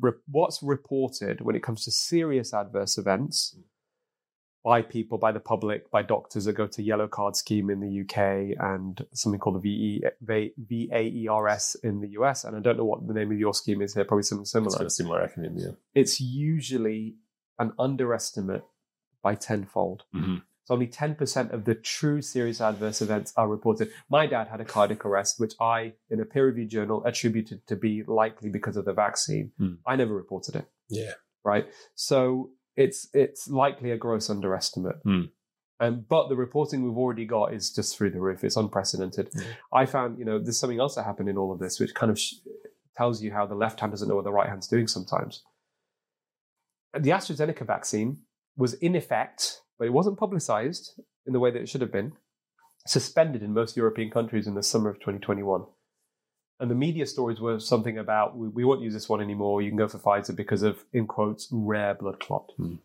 re- what's reported when it comes to serious adverse events by people, by the public, by doctors that go to yellow card scheme in the UK and something called the VE, VAERS in the US. And I don't know what the name of your scheme is here, probably something It's similar. a similar acronym. Yeah. It's usually an underestimate by tenfold. Mhm. So only 10% of the true serious adverse events are reported. My dad had a cardiac arrest, which I, in a peer reviewed journal, attributed to be likely because of the vaccine. Hmm. I never reported it, Yeah. right? So it's it's likely a gross underestimate. Hmm. Um, but the reporting we've already got is just through the roof. It's unprecedented. Yeah. I found, you know, there's something else that happened in all of this, which kind of sh- tells you how the left hand doesn't know what the right hand's doing sometimes. The AstraZeneca vaccine was in effect, but it wasn't publicized in the way that it should have been, suspended in most European countries in the summer of 2021. And the media stories were something about we, we won't use this one anymore. You can go for Pfizer because of, in quotes, rare blood clot. Hmm.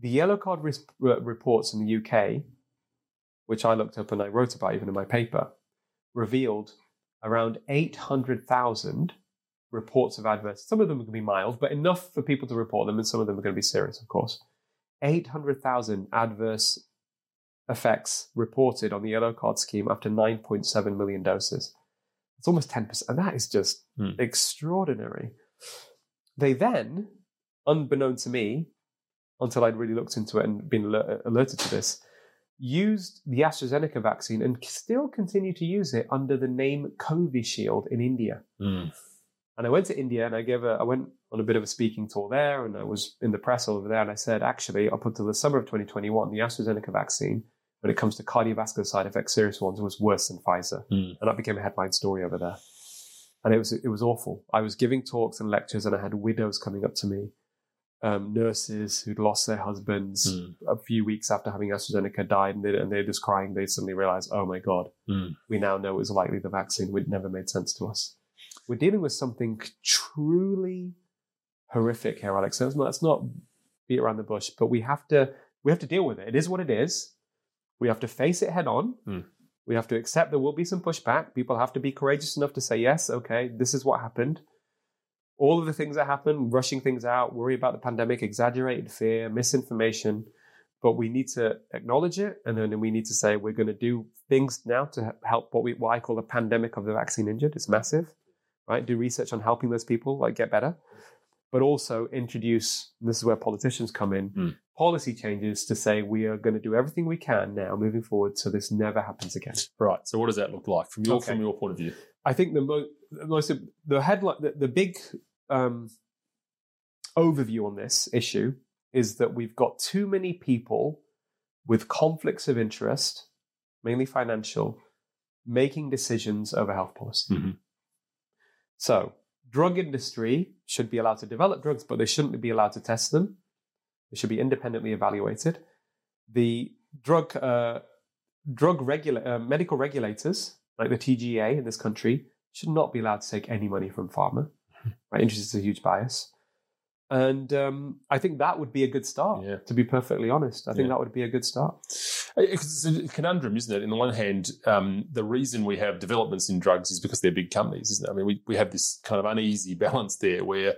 The yellow card ris- uh, reports in the UK, which I looked up and I wrote about even in my paper, revealed around 800,000 reports of adverse. Some of them are going to be mild, but enough for people to report them, and some of them are going to be serious, of course. 800,000 adverse effects reported on the yellow card scheme after 9.7 million doses. It's almost 10%. And that is just Hmm. extraordinary. They then, unbeknown to me, until I'd really looked into it and been alert- alerted to this, used the AstraZeneca vaccine and still continue to use it under the name Covishield in India. Mm. And I went to India and I gave a, I went on a bit of a speaking tour there and I was in the press over there and I said, actually, up until the summer of 2021, the AstraZeneca vaccine, when it comes to cardiovascular side effects, serious ones, was worse than Pfizer. Mm. And that became a headline story over there. And it was, it was awful. I was giving talks and lectures and I had widows coming up to me, um, nurses who'd lost their husbands Mm. a few weeks after having AstraZeneca died and, they, and they're just crying. They suddenly realized, oh my God, Mm. we now know it was likely the vaccine would never made sense to us. We're dealing with something truly horrific here, Alex. Let's not, let's not beat around the bush, but we have to we have to deal with it. It is what it is. We have to face it head on. Hmm. We have to accept there will be some pushback. People have to be courageous enough to say, yes, okay, this is what happened. All of the things that happen, rushing things out, worry about the pandemic, exaggerated fear, misinformation, but we need to acknowledge it, and then we need to say we're going to do things now to help what we what I call the pandemic of the vaccine injured. It's massive, right? Do research on helping those people like get better, but also introduce. And this is where politicians come in. Hmm. Policy changes to say we are going to do everything we can now moving forward so this never happens again. Right. So, what does that look like from your Okay. from your point of view? I think the, mo- most the headline the, the big um, overview on this issue is that we've got too many people with conflicts of interest, mainly financial, making decisions over health policy. Mhm. So, drug industry should be allowed to develop drugs, but they shouldn't be allowed to test them. They should be independently evaluated. The drug uh, drug regula- uh, medical regulators, like the TGA in this country, should not be allowed to take any money from pharma. Right, interest is a huge bias, and um, I think that would be a good start. Yeah. To be perfectly honest, I think Yeah. that would be a good start. It's a conundrum, isn't it? On the one hand, um, the reason we have developments in drugs is because they're big companies, isn't it? I mean, we, we have this kind of uneasy balance there where,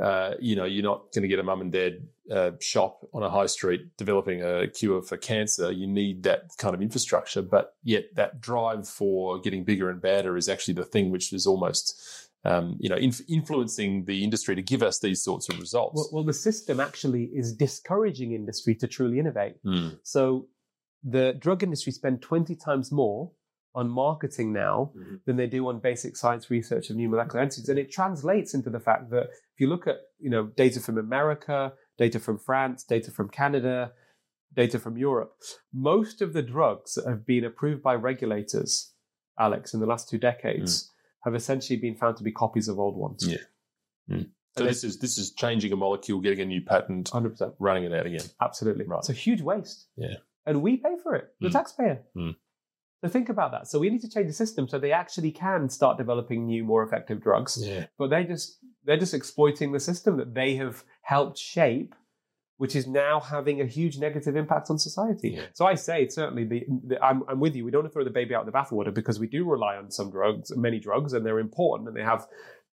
uh, you know, you're not going to get a mum and dad uh, shop on a high street developing a cure for cancer. You need that kind of infrastructure, but yet that drive for getting bigger and badder is actually the thing which is almost um, you know, inf- influencing the industry to give us these sorts of results. Well, well, the system actually is discouraging industry to truly innovate. Mm. So the drug industry spend 20 times more on marketing now Mhm. than they do on basic science research of new molecular entities. And it translates into the fact that if you look at, you know, data from America, data from France, data from Canada, data from Europe, most of the drugs that have been approved by regulators, Alex, in the last two decades, have essentially been found to be copies of old ones. Yeah. Mm. So this is this is changing a molecule, getting a new patent, 100%. running it out again. Absolutely. Right. It's a huge waste. Yeah. And we pay for it, the Mm. taxpayer. Mm. So think about that. So we need to change the system so they actually can start developing new, more effective drugs. Yeah. But they just they're just exploiting the system that they have helped shape, which is now having a huge negative impact on society. Yeah. So I say certainly the, the I'm, I'm with you. We don't want to throw the baby out with the bathwater because we do rely on some drugs, many drugs, and they're important and they have,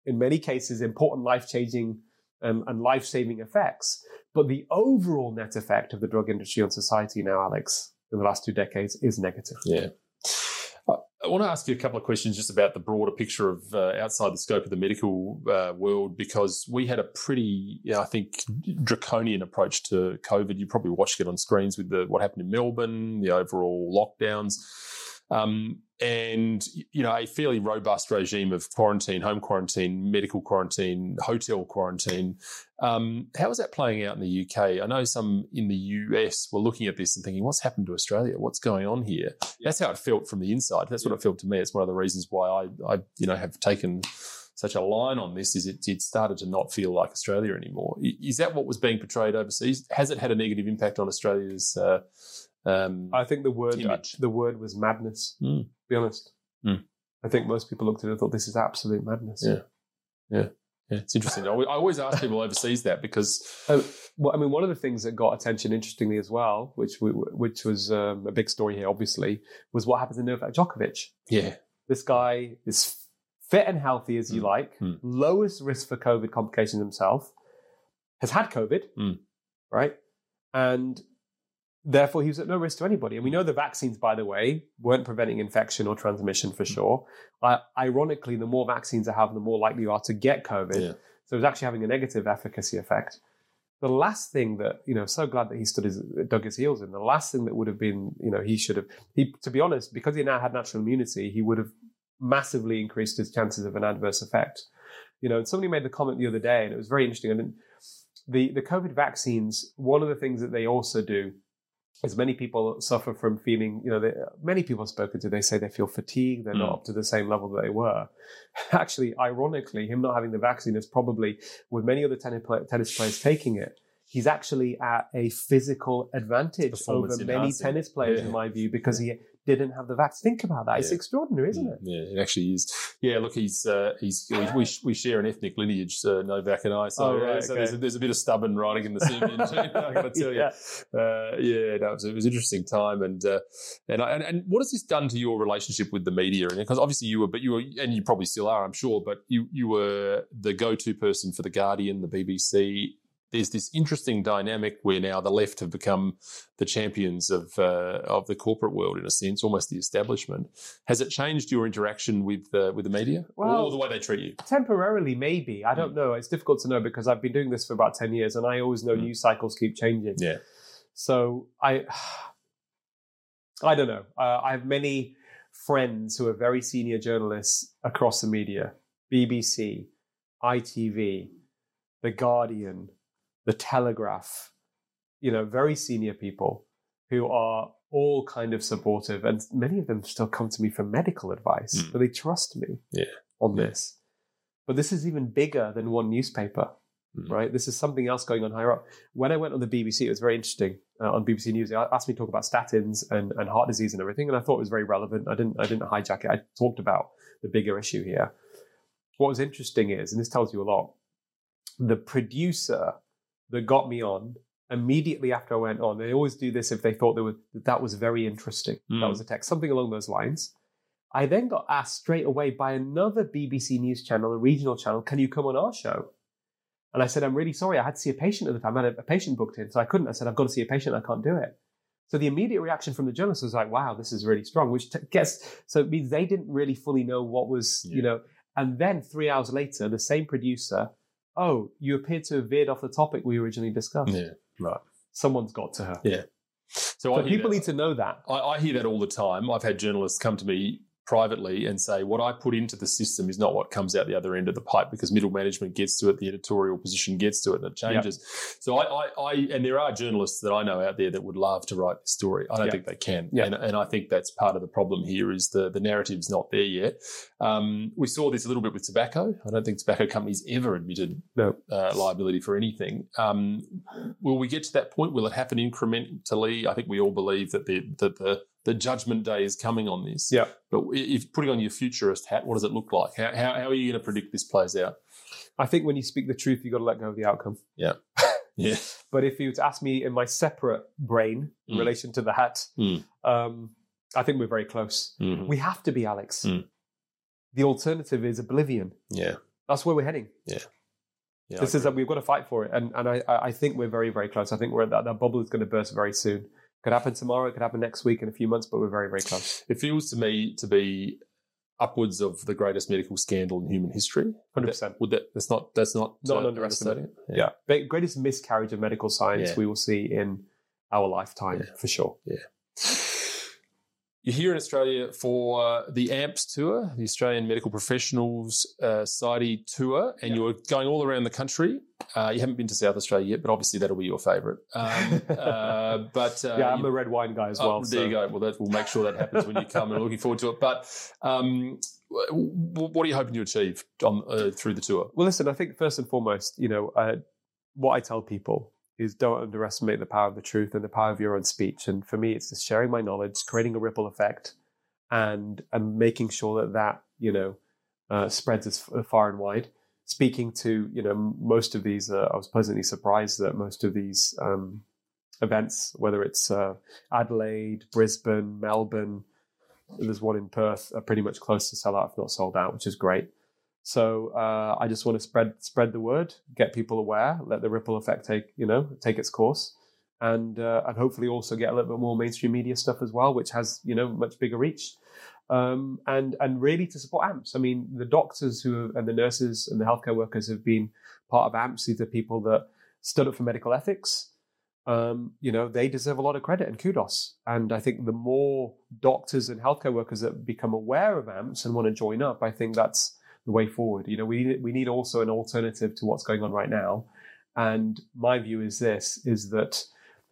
in many cases, important life changing um, and life saving effects. But the overall net effect of the drug industry on society now, Alex, in the last two decades, is negative. Yeah. I want to ask you a couple of questions just about the broader picture of uh, outside the scope of the medical uh, world because we had a pretty, yeah, I think, draconian approach to COVID. You probably watched it on screens with the what happened in Melbourne, the overall lockdowns, um, and you know a fairly robust regime of quarantine, home quarantine, medical quarantine, hotel quarantine. Um, how is that playing out in the UK? I know some in the US were looking at this and thinking, "What's happened to Australia? What's going on here?" That's how it felt from the inside. That's what it felt to me. It's one of the reasons why I, I you know, have taken such a line on this. Is it, it started to not feel like Australia anymore? Is that what was being portrayed overseas? Has it had a negative impact on Australia's? Uh, um, I think the word Image. the word was madness. Mm. To be honest, Mm. I think most people looked at it and thought this is absolute madness. Yeah. yeah, yeah. it's interesting. I always- ask people overseas that because Um, well, I mean, one of the things that got attention, interestingly as well, which we, which was um, a big story here, obviously, was what happened to Novak Djokovic. yeah, This guy is fit and healthy as you Mm. like, Mm. lowest risk for COVID complications himself, has had COVID, Mm. right? And therefore he was at no risk to anybody. And we know the vaccines, by the way, weren't preventing infection or transmission Mm. for sure. Uh, ironically, the more vaccines I have, the more likely you are to get COVID. Yeah. So it was actually having a negative efficacy effect. The last thing that, you know, so glad that he stood his, dug his heels in. The last thing that would have been, you know, he should have, he, to be honest, because he now had natural immunity, he would have massively increased his chances of an adverse effect. You know, and somebody made the comment the other day, and it was very interesting. And the, the COVID vaccines, one of the things that they also do is many people suffer from feeling, you know, they, many people I've spoken to, they say they feel fatigued, they're not Mm. up to the same level that they were. Actually, ironically, him not having the vaccine is probably, with many other tennis, play, tennis players taking it, he's actually at a physical advantage over many tennis players, Yeah. in my view, because he didn't have the vaccine. Think about that. It's Yeah. extraordinary, isn't it? Yeah, it actually is. Yeah, look, he's uh, he's we, we, share an ethnic lineage, uh, Novak and I. So, Oh, right, uh, so okay. there's, a, there's a bit of stubborn writing in the Serbian gene. I got to tell you. Yeah. Uh, yeah, no, it was, it was an interesting time, and uh, and, I, and and what has this done to your relationship with the media? And because obviously you were, but you were, and you probably still are, I'm sure. But you you were the go-to person for the Guardian, the BBC. There's this interesting dynamic where now the left have become the champions of uh, of the corporate world in a sense, almost the establishment. Has it changed your interaction with uh, with the media Well- or the way they treat you? Temporarily, maybe. I don't know. It's difficult to know because I've been doing this for about 10 years and I always know Mm. news cycles keep changing. Yeah. So I, I don't know. Uh, I have many friends who are very senior journalists across the media: BBC, ITV, The Guardian, The Telegraph. You know, very senior people who are all kind of supportive, and many of them still come to me for medical advice. Mm. So they trust me Yeah. on Yeah. this. But this is even bigger than one newspaper Mm. right? This is something else going on higher up. When I went on the BBC, it was very interesting. Uh, on BBC News, they asked me to talk about statins and, and heart disease and everything, and I thought it was very relevant. I didn't I didn't hijack it. I talked about the bigger issue here. What was interesting is, and this tells you a lot, the producer that got me on immediately after I went on, they always do this if they thought was, that, that was very interesting. That Mm. was a text, something along those lines. I then got asked straight away by another BBC news channel, a regional channel, can you come on our show? And I said, I'm really sorry. I had to see a patient at the time. I had a, a patient booked in, so I couldn't. I said, I've got to see a patient. I can't do it. So the immediate reaction from the journalist was like, wow, this is really strong, which t- gets, so it means they didn't really fully know what was, Yeah. you know, And then three hours later, the same producer, oh, you appear to have veered off the topic we originally discussed. Yeah, right. Someone's got to her. Yeah. So, So I people that- need to know that. I, I hear that all the time. I've had journalists come to me privately and say, what I put into the system is not what comes out the other end of the pipe because middle management gets to it, the editorial position gets to it, and it changes. So I, I, I, and there are journalists that I know out there that would love to write this story. I don't Yeah. think they can. Yeah. And, and I think that's part of the problem here is the, the narrative's not there yet. Um, we saw this a little bit with tobacco. I don't think tobacco companies ever admitted No. uh, liability for anything. Um, will we get to that point? Will it happen incrementally? I think we all believe that the that the the judgment day is coming on this. Yeah. But if putting on your futurist hat, what does it look like? How how, how are you going to predict this plays out? I think when you speak the truth, you've got to let go of the outcome. Yeah. yeah. But if you were to ask me in my separate brain in Mm. relation to the hat, Mm. um, I think we're very close. Mhm. We have to be, Alex. Mm. The alternative is oblivion. Yeah. That's where we're heading. Yeah, this is that we've got to fight for it, and and I I I think we're very very close. I think we're that that bubble is going to burst very soon. Could happen tomorrow. It could happen next week in a few months, but we're very very close. It feels to me to be upwards of the greatest medical scandal in human history. Hundred percent. Would that? That's not. That's not. Not uh, underestimate. understating it? Yeah. Ba- greatest miscarriage of medical science Yeah. we will see in our lifetime Yeah. for sure. You're here in Australia for the AMPS tour, the Australian Medical Professionals uh, Society tour, and Yeah. you're going all around the country. Uh, you haven't been to South Australia yet, but obviously that'll be your favourite. Um, uh, but uh, yeah, I'm you- a red wine guy as Oh, well. there you go. Well, that, we'll make sure that happens when you come, and looking forward to it. But um, what are you hoping to achieve on, uh, through the tour? Well, listen, I think first and foremost, you know, uh, what I tell people is don't underestimate the power of the truth and the power of your own speech. And for me, it's just sharing my knowledge, creating a ripple effect, and and making sure that that you know uh, spreads as far and wide. Speaking to you know most of these, uh, I was pleasantly surprised that most of these um, events, whether it's uh, Adelaide, Brisbane, Melbourne, there's one in Perth, are pretty much close to sell out, if not sold out, which is great. So uh, I just want to spread spread the word, get people aware, let the ripple effect take you know take its course, and uh, and hopefully also get a little bit more mainstream media stuff as well, which has you know much bigger reach, um, and and really to support AMPS. I mean, the doctors who have, and the nurses and the healthcare workers have been part of AMPS. These are people that stood up for medical ethics. Um, you know, they deserve a lot of credit and kudos. And I think the more doctors and healthcare workers that become aware of AMPS and want to join up, I think that's the way forward. You know, we need, we need also an alternative to what's going on right now. And my view is this: is that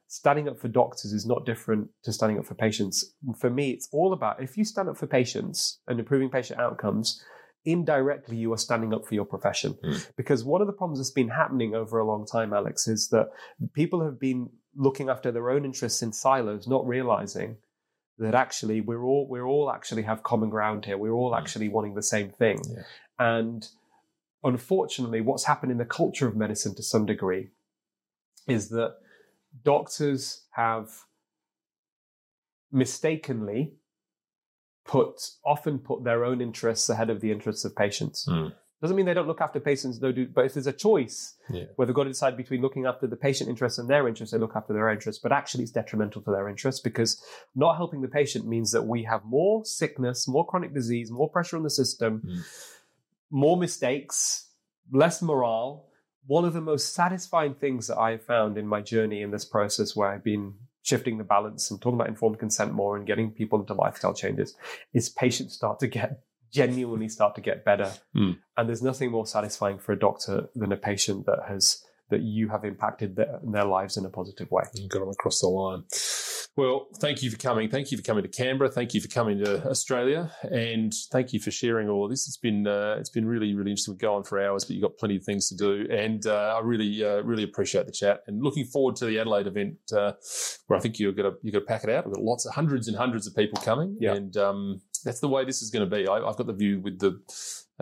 standing up for doctors is not different to standing up for patients. For me, it's all about if you stand up for patients and improving patient outcomes, indirectly you are standing up for your profession. Mm. Because one of the problems that's been happening over a long time, Alex, is that people have been looking after their own interests in silos, not realizing that actually we're all we're all actually have common ground here. We're all actually wanting the same thing. Yeah. And unfortunately, what's happened in the culture of medicine to some degree is that doctors have mistakenly put often put their own interests ahead of the interests of patients. Mm. Doesn't mean they don't look after patients, though. Do but if there's a choice Yeah. where they've got to decide between looking after the patient interests and their interests, they look after their interests. But actually, it's detrimental to their interests because not helping the patient means that we have more sickness, more chronic disease, more pressure on the system, Mm. more mistakes, less morale. One of the most satisfying things that I have found in my journey in this process, where I've been shifting the balance and talking about informed consent more and getting people into lifestyle changes, is patients start to get genuinely start to get better. Mm. And there's nothing more satisfying for a doctor than a patient that has that you have impacted their, their lives in a positive way. You got them across the line. Well, thank you for coming. Thank you for coming to Canberra. Thank you for coming to Australia, and thank you for sharing all of this. It's been uh, it's been really really interesting. We go on for hours, but you've got plenty of things to do, and uh, I really uh, really appreciate the chat. And looking forward to the Adelaide event, uh, where I think you're gonna you're gonna pack it out. We've got lots of hundreds and hundreds of people coming, Yeah. and um, that's the way this is going to be. I, I've got the view with the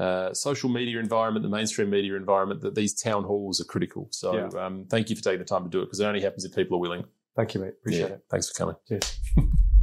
uh, social media environment, the mainstream media environment, that these town halls are critical. So Yeah. um, thank you for taking the time to do it because it only happens if people are willing. Thank you, mate. Appreciate Yeah. it. Thanks for coming. Cheers.